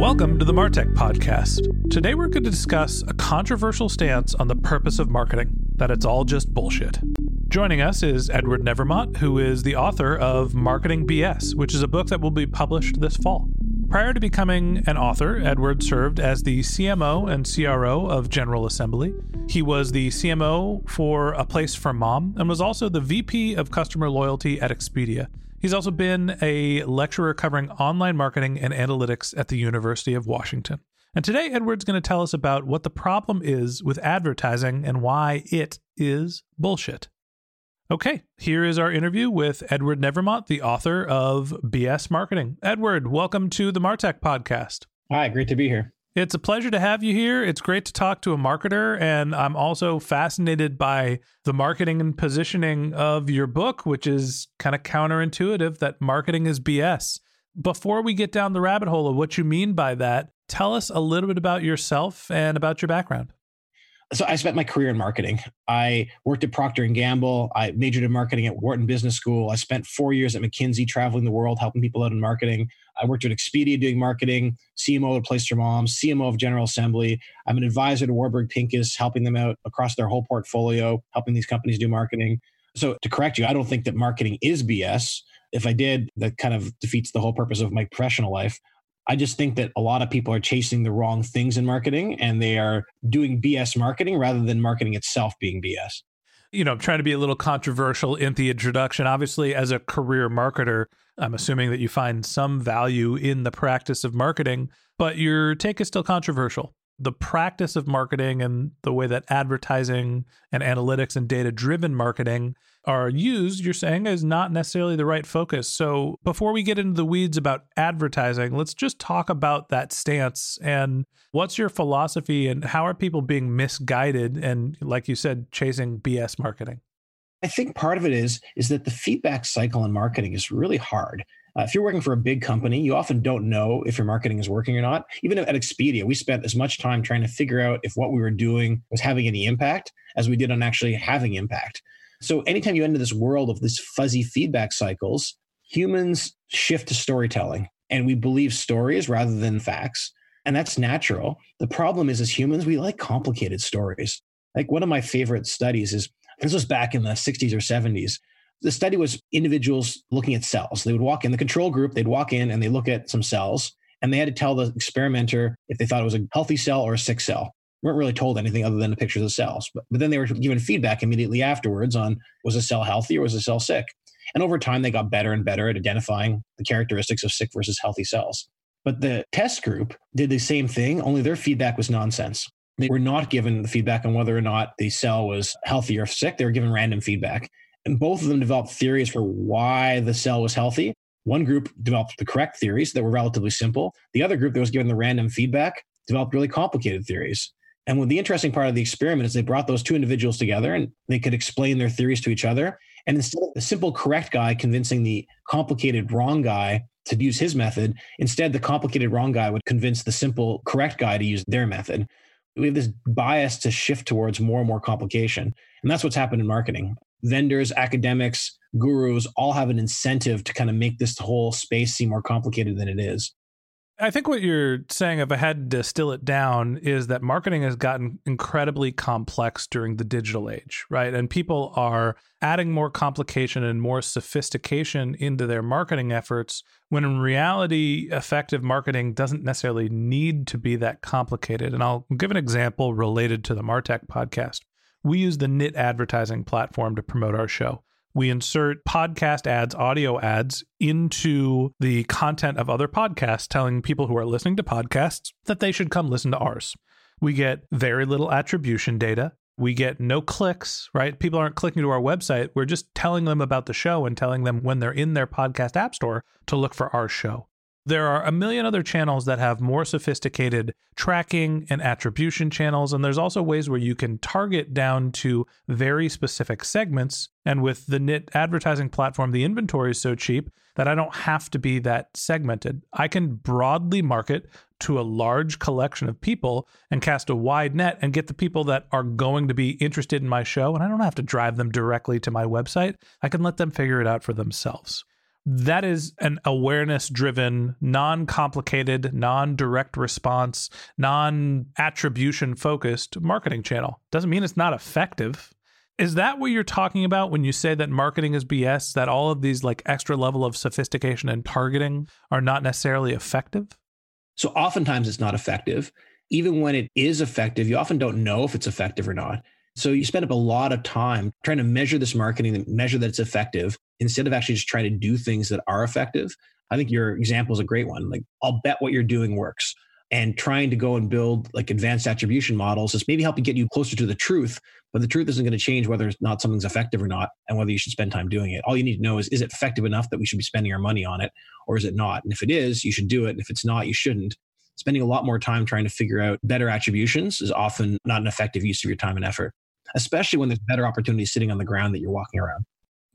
Welcome to the Martech Podcast. Today we're going to discuss a controversial stance on the purpose of marketing that it's all just bullshit. Joining us is Edward Nevraumont, who is the author of Marketing BS, which is a book that will be published this fall. Prior to becoming an author, Edward served as the CMO and CRO of General Assembly. He was the CMO for A Place for Mom and was also the VP of Customer Loyalty at Expedia. He's also been a lecturer covering online marketing and analytics at the University of Washington. And today, Edward's going to tell us about what the problem is with advertising and why it is bullshit. Okay, here is our interview with Edward Nevraumont, the author of BS Marketing. Edward, welcome to the Martech podcast. Hi, great to be here. It's a pleasure to have you here. It's great to talk to a marketer, and I'm also fascinated by the marketing and positioning of your book, which is kind of counterintuitive that marketing is BS. Before we get down the rabbit hole of what you mean by that, tell us a little bit about yourself and about your background so I spent my career in marketing. I worked at Procter and Gamble. I majored in marketing at Wharton Business School. I spent four years at McKinsey, traveling the world, helping people out in marketing. I worked at Expedia doing marketing, CMO of Place Your Mom, CMO of General Assembly. I'm an advisor to Warburg Pincus, helping them out across their whole portfolio, helping these companies do marketing. So to correct you, I don't think that marketing is BS. If I did, that kind of defeats the whole purpose of my professional life. I just think that a lot of people are chasing the wrong things in marketing and they are doing BS marketing rather than marketing itself being BS. You know, I'm trying to be a little controversial in the introduction. Obviously, as a career marketer, I'm assuming that you find some value in the practice of marketing, but your take is still controversial the practice of marketing and the way that advertising and analytics and data driven marketing are used, you're saying is not necessarily the right focus. So, before we get into the weeds about advertising, let's just talk about that stance and what's your philosophy and how are people being misguided and like you said chasing BS marketing? I think part of it is is that the feedback cycle in marketing is really hard. Uh, if you're working for a big company, you often don't know if your marketing is working or not. Even at Expedia, we spent as much time trying to figure out if what we were doing was having any impact as we did on actually having impact. So, anytime you enter this world of these fuzzy feedback cycles, humans shift to storytelling and we believe stories rather than facts. And that's natural. The problem is, as humans, we like complicated stories. Like one of my favorite studies is this was back in the 60s or 70s the study was individuals looking at cells. They would walk in the control group, they'd walk in and they look at some cells, and they had to tell the experimenter if they thought it was a healthy cell or a sick cell. They weren't really told anything other than the pictures of cells. But, but then they were given feedback immediately afterwards on was a cell healthy or was a cell sick. And over time, they got better and better at identifying the characteristics of sick versus healthy cells. But the test group did the same thing, only their feedback was nonsense. They were not given the feedback on whether or not the cell was healthy or sick. They were given random feedback. And both of them developed theories for why the cell was healthy. One group developed the correct theories that were relatively simple. The other group that was given the random feedback developed really complicated theories. And what the interesting part of the experiment is they brought those two individuals together and they could explain their theories to each other. And instead of the simple correct guy convincing the complicated wrong guy to use his method, instead the complicated wrong guy would convince the simple correct guy to use their method. We have this bias to shift towards more and more complication. And that's what's happened in marketing. Vendors, academics, gurus all have an incentive to kind of make this whole space seem more complicated than it is. I think what you're saying, if I had to distill it down, is that marketing has gotten incredibly complex during the digital age, right? And people are adding more complication and more sophistication into their marketing efforts when in reality, effective marketing doesn't necessarily need to be that complicated. And I'll give an example related to the Martech podcast. We use the Knit advertising platform to promote our show we insert podcast ads, audio ads into the content of other podcasts, telling people who are listening to podcasts that they should come listen to ours. We get very little attribution data. We get no clicks, right? People aren't clicking to our website. We're just telling them about the show and telling them when they're in their podcast app store to look for our show. There are a million other channels that have more sophisticated tracking and attribution channels. And there's also ways where you can target down to very specific segments. And with the Knit advertising platform, the inventory is so cheap that I don't have to be that segmented. I can broadly market to a large collection of people and cast a wide net and get the people that are going to be interested in my show. And I don't have to drive them directly to my website. I can let them figure it out for themselves that is an awareness driven, non complicated, non direct response, non attribution focused marketing channel. Doesn't mean it's not effective. Is that what you're talking about when you say that marketing is BS, that all of these like extra level of sophistication and targeting are not necessarily effective? So oftentimes it's not effective. Even when it is effective, you often don't know if it's effective or not. So you spend up a lot of time trying to measure this marketing, and measure that it's effective, instead of actually just trying to do things that are effective. I think your example is a great one. Like, I'll bet what you're doing works. And trying to go and build like advanced attribution models is maybe helping get you closer to the truth, but the truth isn't going to change whether or not something's effective or not and whether you should spend time doing it. All you need to know is is it effective enough that we should be spending our money on it or is it not? And if it is, you should do it. And if it's not, you shouldn't. Spending a lot more time trying to figure out better attributions is often not an effective use of your time and effort especially when there's better opportunities sitting on the ground that you're walking around.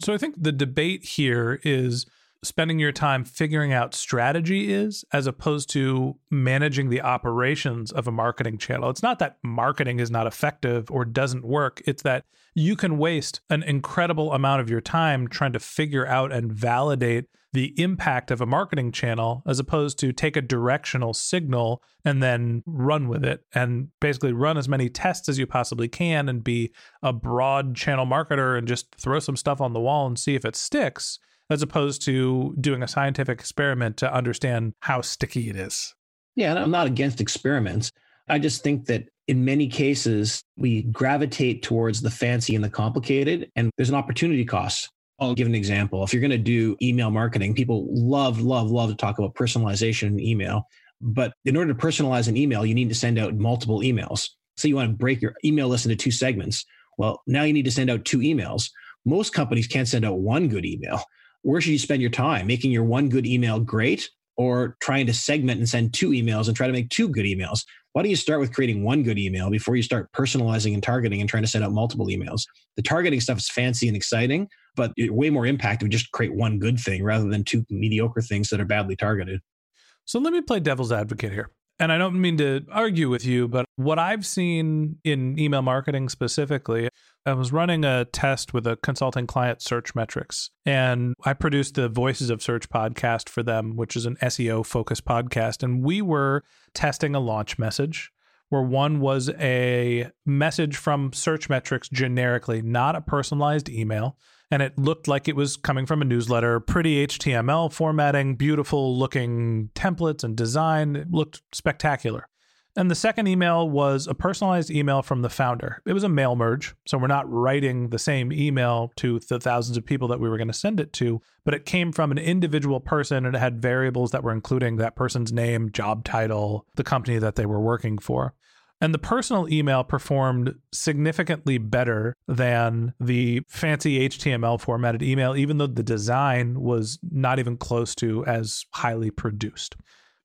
So I think the debate here is spending your time figuring out strategy is as opposed to managing the operations of a marketing channel. It's not that marketing is not effective or doesn't work, it's that you can waste an incredible amount of your time trying to figure out and validate the impact of a marketing channel as opposed to take a directional signal and then run with it and basically run as many tests as you possibly can and be a broad channel marketer and just throw some stuff on the wall and see if it sticks as opposed to doing a scientific experiment to understand how sticky it is. Yeah, and I'm not against experiments. I just think that in many cases, we gravitate towards the fancy and the complicated, and there's an opportunity cost I'll give an example. If you're going to do email marketing, people love, love, love to talk about personalization in email. But in order to personalize an email, you need to send out multiple emails. So you want to break your email list into two segments. Well, now you need to send out two emails. Most companies can't send out one good email. Where should you spend your time? Making your one good email great or trying to segment and send two emails and try to make two good emails? Why don't you start with creating one good email before you start personalizing and targeting and trying to send out multiple emails? The targeting stuff is fancy and exciting, but way more impact if just create one good thing rather than two mediocre things that are badly targeted. So let me play devil's advocate here. And I don't mean to argue with you, but what I've seen in email marketing specifically, I was running a test with a consulting client, Searchmetrics, and I produced the Voices of Search podcast for them, which is an SEO focused podcast. And we were testing a launch message where one was a message from Searchmetrics generically, not a personalized email and it looked like it was coming from a newsletter. Pretty HTML formatting, beautiful looking templates and design. It looked spectacular. And the second email was a personalized email from the founder. It was a mail merge. So we're not writing the same email to the thousands of people that we were going to send it to, but it came from an individual person and it had variables that were including that person's name, job title, the company that they were working for. And the personal email performed significantly better than the fancy HTML formatted email, even though the design was not even close to as highly produced.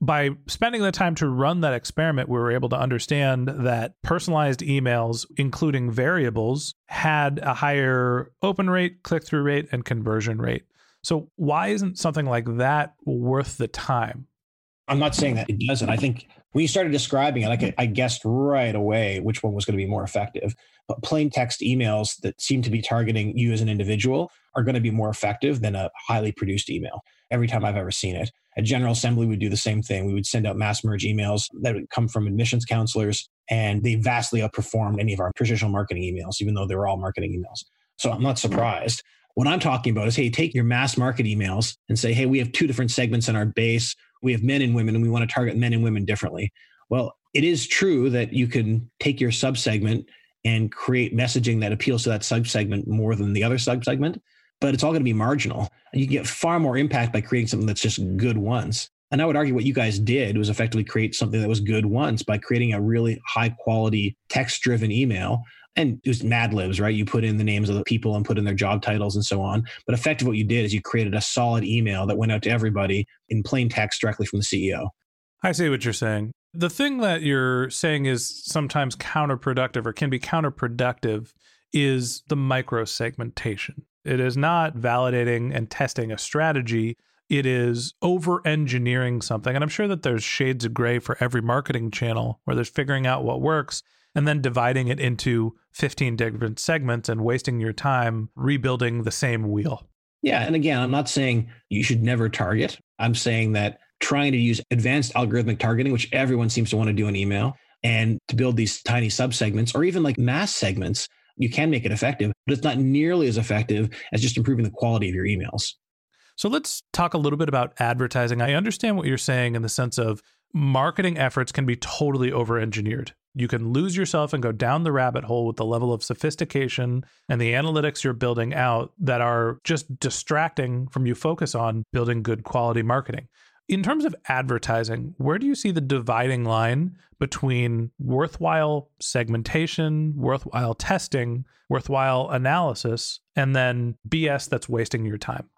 By spending the time to run that experiment, we were able to understand that personalized emails, including variables, had a higher open rate, click through rate, and conversion rate. So, why isn't something like that worth the time? I'm not saying that it doesn't. I think When you started describing it, I, guessed right away which one was going to be more effective. But plain text emails that seem to be targeting you as an individual are going to be more effective than a highly produced email every time I've ever seen it. At General Assembly, would do the same thing. We would send out mass merge emails that would come from admissions counselors, and they vastly outperformed any of our traditional marketing emails, even though they were all marketing emails. So I'm not surprised. What I'm talking about is hey, take your mass market emails and say, hey, we have two different segments in our base. We have men and women, and we want to target men and women differently. Well, it is true that you can take your subsegment and create messaging that appeals to that subsegment more than the other subsegment, but it's all going to be marginal. You can get far more impact by creating something that's just good once. And I would argue what you guys did was effectively create something that was good once by creating a really high quality text driven email and it was Mad Libs, right? You put in the names of the people and put in their job titles and so on. But effectively, what you did is you created a solid email that went out to everybody in plain text directly from the CEO. I see what you're saying. The thing that you're saying is sometimes counterproductive or can be counterproductive is the micro segmentation. It is not validating and testing a strategy. It is over engineering something. And I'm sure that there's shades of gray for every marketing channel where there's figuring out what works and then dividing it into 15 different segments and wasting your time rebuilding the same wheel. Yeah. And again, I'm not saying you should never target. I'm saying that trying to use advanced algorithmic targeting, which everyone seems to want to do in email, and to build these tiny subsegments or even like mass segments, you can make it effective, but it's not nearly as effective as just improving the quality of your emails. So let's talk a little bit about advertising. I understand what you're saying in the sense of marketing efforts can be totally over engineered. You can lose yourself and go down the rabbit hole with the level of sophistication and the analytics you're building out that are just distracting from you focus on building good quality marketing. In terms of advertising, where do you see the dividing line between worthwhile segmentation, worthwhile testing, worthwhile analysis, and then BS that's wasting your time?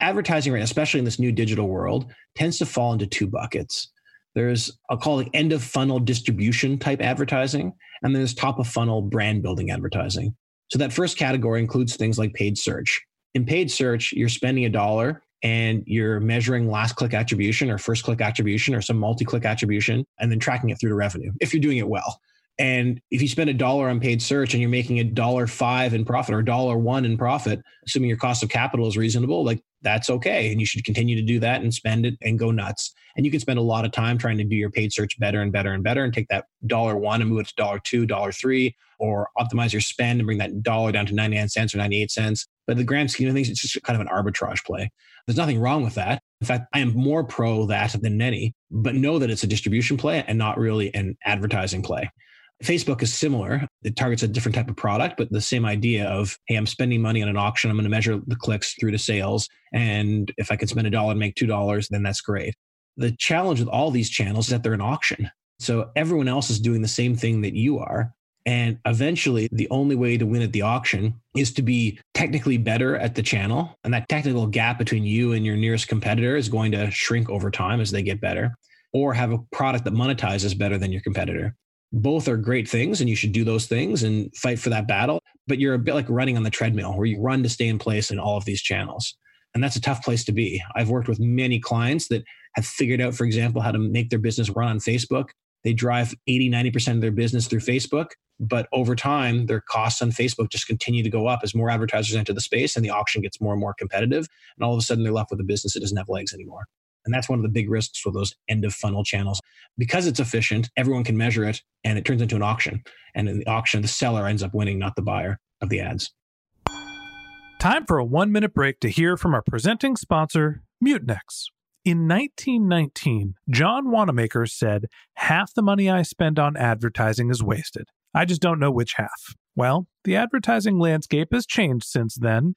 Advertising, right, especially in this new digital world, tends to fall into two buckets. There's, I'll call it end of funnel distribution type advertising, and then there's top of funnel brand building advertising. So that first category includes things like paid search. In paid search, you're spending a dollar and you're measuring last click attribution or first click attribution or some multi click attribution and then tracking it through to revenue if you're doing it well. And if you spend a dollar on paid search and you're making a dollar five in profit or dollar one in profit, assuming your cost of capital is reasonable, like that's okay. And you should continue to do that and spend it and go nuts. And you can spend a lot of time trying to do your paid search better and better and better and take that dollar one and move it to dollar two, dollar three, or optimize your spend and bring that dollar down to 99 cents or 98 cents. But the grand scheme of things, it's just kind of an arbitrage play. There's nothing wrong with that. In fact, I am more pro that than many, but know that it's a distribution play and not really an advertising play. Facebook is similar. It targets a different type of product, but the same idea of, hey, I'm spending money on an auction. I'm going to measure the clicks through to sales. And if I can spend a dollar and make $2, then that's great. The challenge with all these channels is that they're an auction. So everyone else is doing the same thing that you are. And eventually, the only way to win at the auction is to be technically better at the channel. And that technical gap between you and your nearest competitor is going to shrink over time as they get better, or have a product that monetizes better than your competitor both are great things and you should do those things and fight for that battle but you're a bit like running on the treadmill where you run to stay in place in all of these channels. And that's a tough place to be. I've worked with many clients that have figured out for example how to make their business run on facebook. They drive 80 90% of their business through facebook but over time their costs on facebook just continue to go up as more advertisers enter the space and the auction gets more and more competitive. And all of a sudden they're left with a business that doesn't have legs anymore and that's one of the big risks with those end of funnel channels. Because it's efficient, everyone can measure it and it turns into an auction. And in the auction, the seller ends up winning, not the buyer of the ads. Time for a one minute break to hear from our presenting sponsor, Mutinex. In 1919, John Wanamaker said, Half the money I spend on advertising is wasted. I just don't know which half. Well, the advertising landscape has changed since then,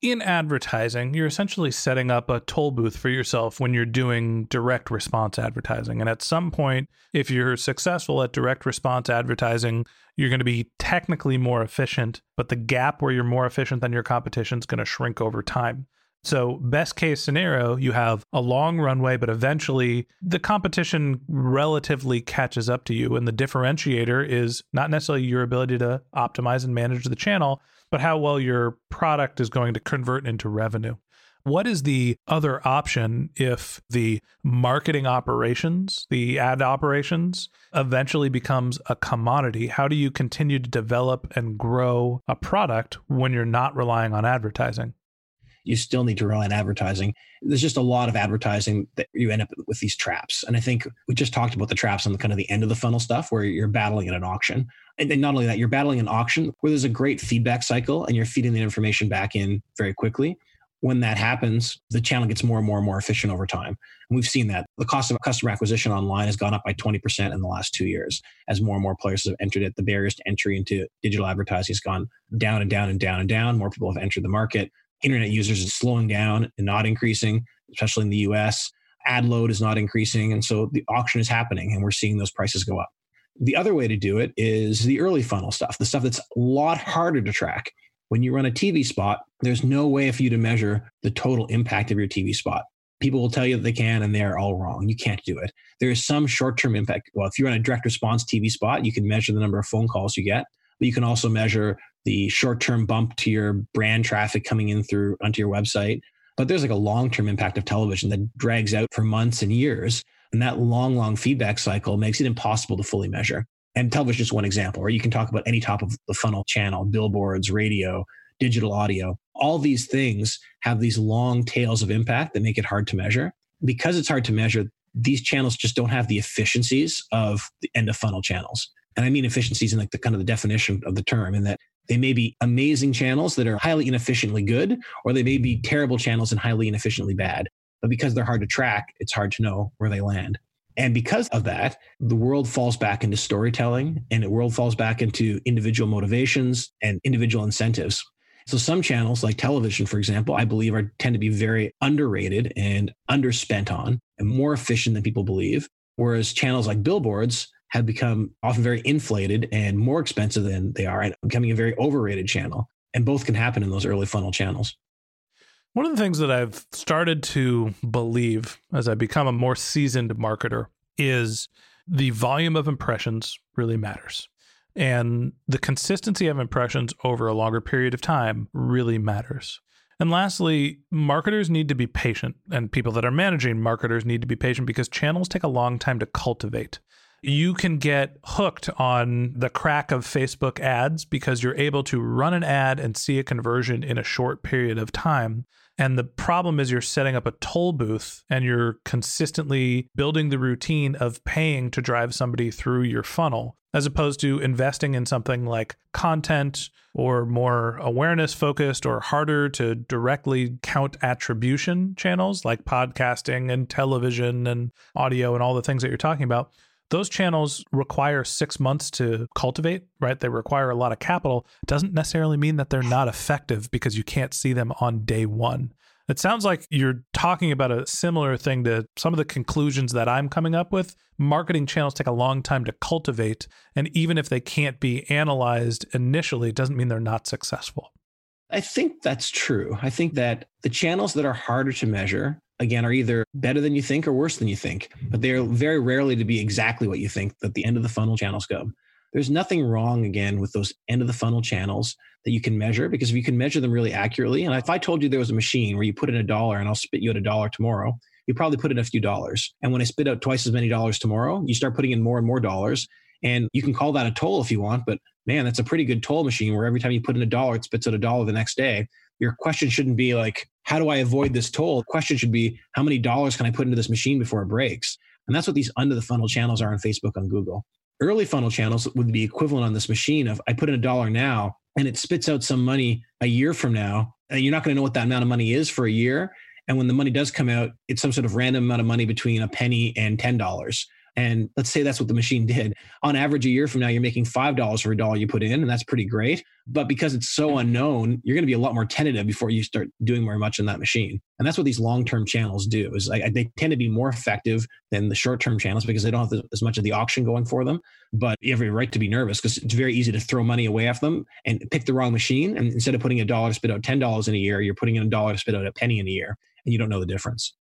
in advertising, you're essentially setting up a toll booth for yourself when you're doing direct response advertising. And at some point, if you're successful at direct response advertising, you're going to be technically more efficient, but the gap where you're more efficient than your competition is going to shrink over time. So, best case scenario, you have a long runway, but eventually the competition relatively catches up to you. And the differentiator is not necessarily your ability to optimize and manage the channel, but how well your product is going to convert into revenue. What is the other option if the marketing operations, the ad operations, eventually becomes a commodity? How do you continue to develop and grow a product when you're not relying on advertising? You still need to rely on advertising. There's just a lot of advertising that you end up with these traps. And I think we just talked about the traps on the kind of the end of the funnel stuff where you're battling at an auction. And then not only that, you're battling an auction where there's a great feedback cycle and you're feeding the information back in very quickly. When that happens, the channel gets more and more and more efficient over time. And we've seen that the cost of customer acquisition online has gone up by 20% in the last two years as more and more players have entered it. The barriers to entry into digital advertising has gone down and down and down and down. More people have entered the market internet users is slowing down and not increasing, especially in the US. Ad load is not increasing. And so the auction is happening and we're seeing those prices go up. The other way to do it is the early funnel stuff, the stuff that's a lot harder to track. When you run a TV spot, there's no way for you to measure the total impact of your TV spot. People will tell you that they can, and they're all wrong. You can't do it. There is some short term impact. Well, if you're on a direct response TV spot, you can measure the number of phone calls you get, but you can also measure the short-term bump to your brand traffic coming in through onto your website. But there's like a long-term impact of television that drags out for months and years and that long long feedback cycle makes it impossible to fully measure. And television is just one example or you can talk about any top of the funnel channel billboards radio digital audio. All these things have these long tails of impact that make it hard to measure. Because it's hard to measure these channels just don't have the efficiencies of the end of funnel channels and i mean efficiencies in like the kind of the definition of the term in that they may be amazing channels that are highly inefficiently good, or they may be terrible channels and highly inefficiently bad. But because they're hard to track, it's hard to know where they land. And because of that, the world falls back into storytelling and the world falls back into individual motivations and individual incentives. So some channels like television, for example, I believe are tend to be very underrated and underspent on and more efficient than people believe. Whereas channels like billboards have become often very inflated and more expensive than they are and becoming a very overrated channel. And both can happen in those early funnel channels. One of the things that I've started to believe as I become a more seasoned marketer is the volume of impressions really matters. And the consistency of impressions over a longer period of time really matters. And lastly, marketers need to be patient, and people that are managing marketers need to be patient because channels take a long time to cultivate you can get hooked on the crack of Facebook ads because you're able to run an ad and see a conversion in a short period of time. And the problem is you're setting up a toll booth and you're consistently building the routine of paying to drive somebody through your funnel, as opposed to investing in something like content or more awareness focused or harder to directly count attribution channels like podcasting and television and audio and all the things that you're talking about those channels require six months to cultivate, right? They require a lot of capital. Doesn't necessarily mean that they're not effective because you can't see them on day one. It sounds like you're talking about a similar thing to some of the conclusions that I'm coming up with. Marketing channels take a long time to cultivate. And even if they can't be analyzed initially, it doesn't mean they're not successful. I think that's true. I think that the channels that are harder to measure again, are either better than you think or worse than you think, but they're very rarely to be exactly what you think that the end of the funnel channels go. There's nothing wrong, again, with those end of the funnel channels that you can measure because if you can measure them really accurately, and if I told you there was a machine where you put in a dollar and I'll spit you out a dollar tomorrow, you probably put in a few dollars. And when I spit out twice as many dollars tomorrow, you start putting in more and more dollars. And you can call that a toll if you want, but man, that's a pretty good toll machine where every time you put in a dollar, it spits out a dollar the next day. Your question shouldn't be like, how do I avoid this toll? The question should be, how many dollars can I put into this machine before it breaks? And that's what these under the funnel channels are on Facebook on Google. Early funnel channels would be equivalent on this machine of I put in a dollar now and it spits out some money a year from now. And you're not going to know what that amount of money is for a year. And when the money does come out, it's some sort of random amount of money between a penny and $10. And let's say that's what the machine did. On average, a year from now, you're making $5 for a dollar you put in, and that's pretty great. But because it's so unknown, you're going to be a lot more tentative before you start doing very much in that machine. And that's what these long-term channels do is like, they tend to be more effective than the short-term channels because they don't have as much of the auction going for them. But you have a right to be nervous because it's very easy to throw money away off them and pick the wrong machine. And instead of putting a dollar to spit out $10 in a year, you're putting in a dollar to spit out a penny in a year and you don't know the difference.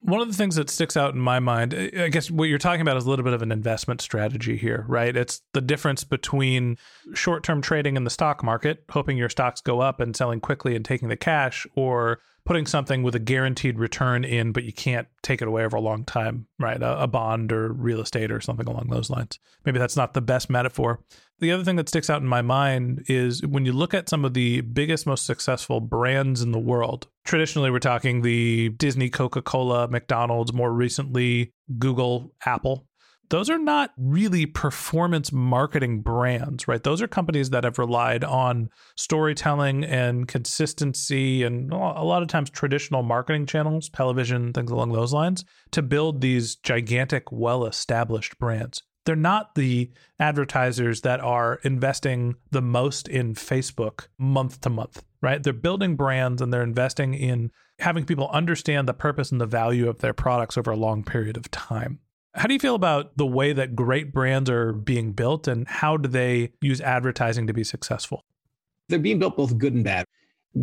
One of the things that sticks out in my mind, I guess what you're talking about is a little bit of an investment strategy here, right? It's the difference between short term trading in the stock market, hoping your stocks go up and selling quickly and taking the cash, or putting something with a guaranteed return in, but you can't take it away over a long time, right? A, a, bond or real estate or something along those lines. Maybe that's not the best metaphor. The other thing that sticks out in my mind is when you look at some of the biggest, most successful brands in the world. Traditionally, we're talking the Disney, Coca Cola, McDonald's, more recently, Google, Apple those are not really performance marketing brands, right? Those are companies that have relied on storytelling and consistency and a lot of times traditional marketing channels, television, things along those lines to build these gigantic, well established brands. They're not the advertisers that are investing the most in Facebook month to month, right? They're building brands and they're investing in having people understand the purpose and the value of their products over a long period of time. How do you feel about the way that great brands are being built and how do they use advertising to be successful? They're being built both good and bad.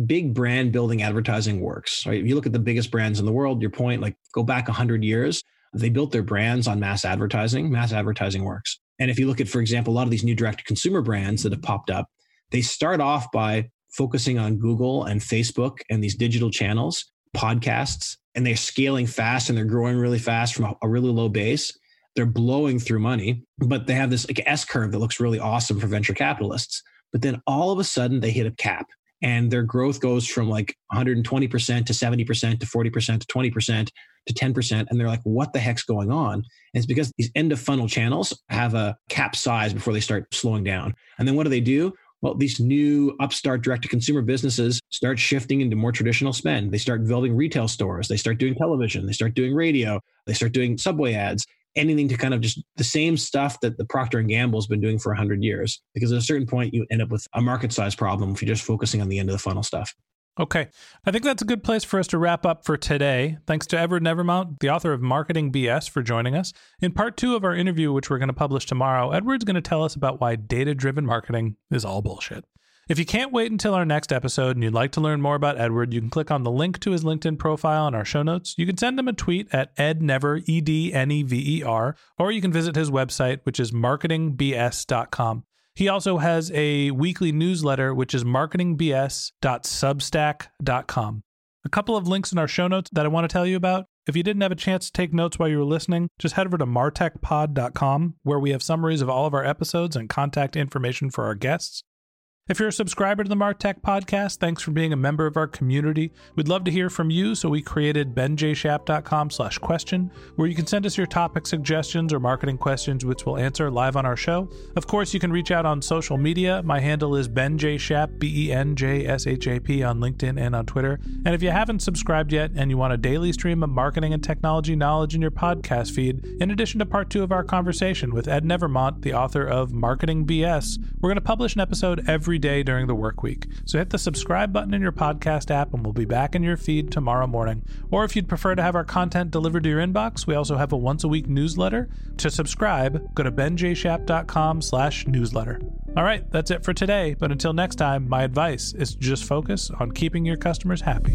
Big brand building advertising works. Right? If you look at the biggest brands in the world, your point, like go back 100 years, they built their brands on mass advertising. Mass advertising works. And if you look at, for example, a lot of these new direct to consumer brands that have popped up, they start off by focusing on Google and Facebook and these digital channels, podcasts, and they're scaling fast and they're growing really fast from a really low base. They're blowing through money, but they have this like S curve that looks really awesome for venture capitalists. But then all of a sudden they hit a cap and their growth goes from like 120% to 70% to 40% to 20% to 10%. And they're like, what the heck's going on? And it's because these end of funnel channels have a cap size before they start slowing down. And then what do they do? Well, these new upstart direct to consumer businesses start shifting into more traditional spend. They start building retail stores, they start doing television, they start doing radio, they start doing subway ads, anything to kind of just the same stuff that the Procter and Gamble has been doing for 100 years. Because at a certain point, you end up with a market size problem if you're just focusing on the end of the funnel stuff. Okay. I think that's a good place for us to wrap up for today. Thanks to Edward Nevraumont, the author of Marketing BS, for joining us. In part two of our interview, which we're going to publish tomorrow, Edward's going to tell us about why data driven marketing is all bullshit. If you can't wait until our next episode and you'd like to learn more about Edward, you can click on the link to his LinkedIn profile in our show notes. You can send him a tweet at ednever, E D N E V E R, or you can visit his website, which is marketingbs.com. He also has a weekly newsletter, which is marketingbs.substack.com. A couple of links in our show notes that I want to tell you about. If you didn't have a chance to take notes while you were listening, just head over to martechpod.com, where we have summaries of all of our episodes and contact information for our guests. If you're a subscriber to the Martech podcast, thanks for being a member of our community. We'd love to hear from you, so we created benjshap.com slash question, where you can send us your topic suggestions or marketing questions, which we'll answer live on our show. Of course, you can reach out on social media. My handle is benjshap, B-E-N-J-S-H-A-P on LinkedIn and on Twitter. And if you haven't subscribed yet and you want a daily stream of marketing and technology knowledge in your podcast feed, in addition to part two of our conversation with Ed Nevraumont, the author of Marketing BS, we're going to publish an episode every every day during the work week. So hit the subscribe button in your podcast app and we'll be back in your feed tomorrow morning. Or if you'd prefer to have our content delivered to your inbox, we also have a once a week newsletter. To subscribe, go to benjshap.com slash newsletter. All right, that's it for today. But until next time, my advice is to just focus on keeping your customers happy.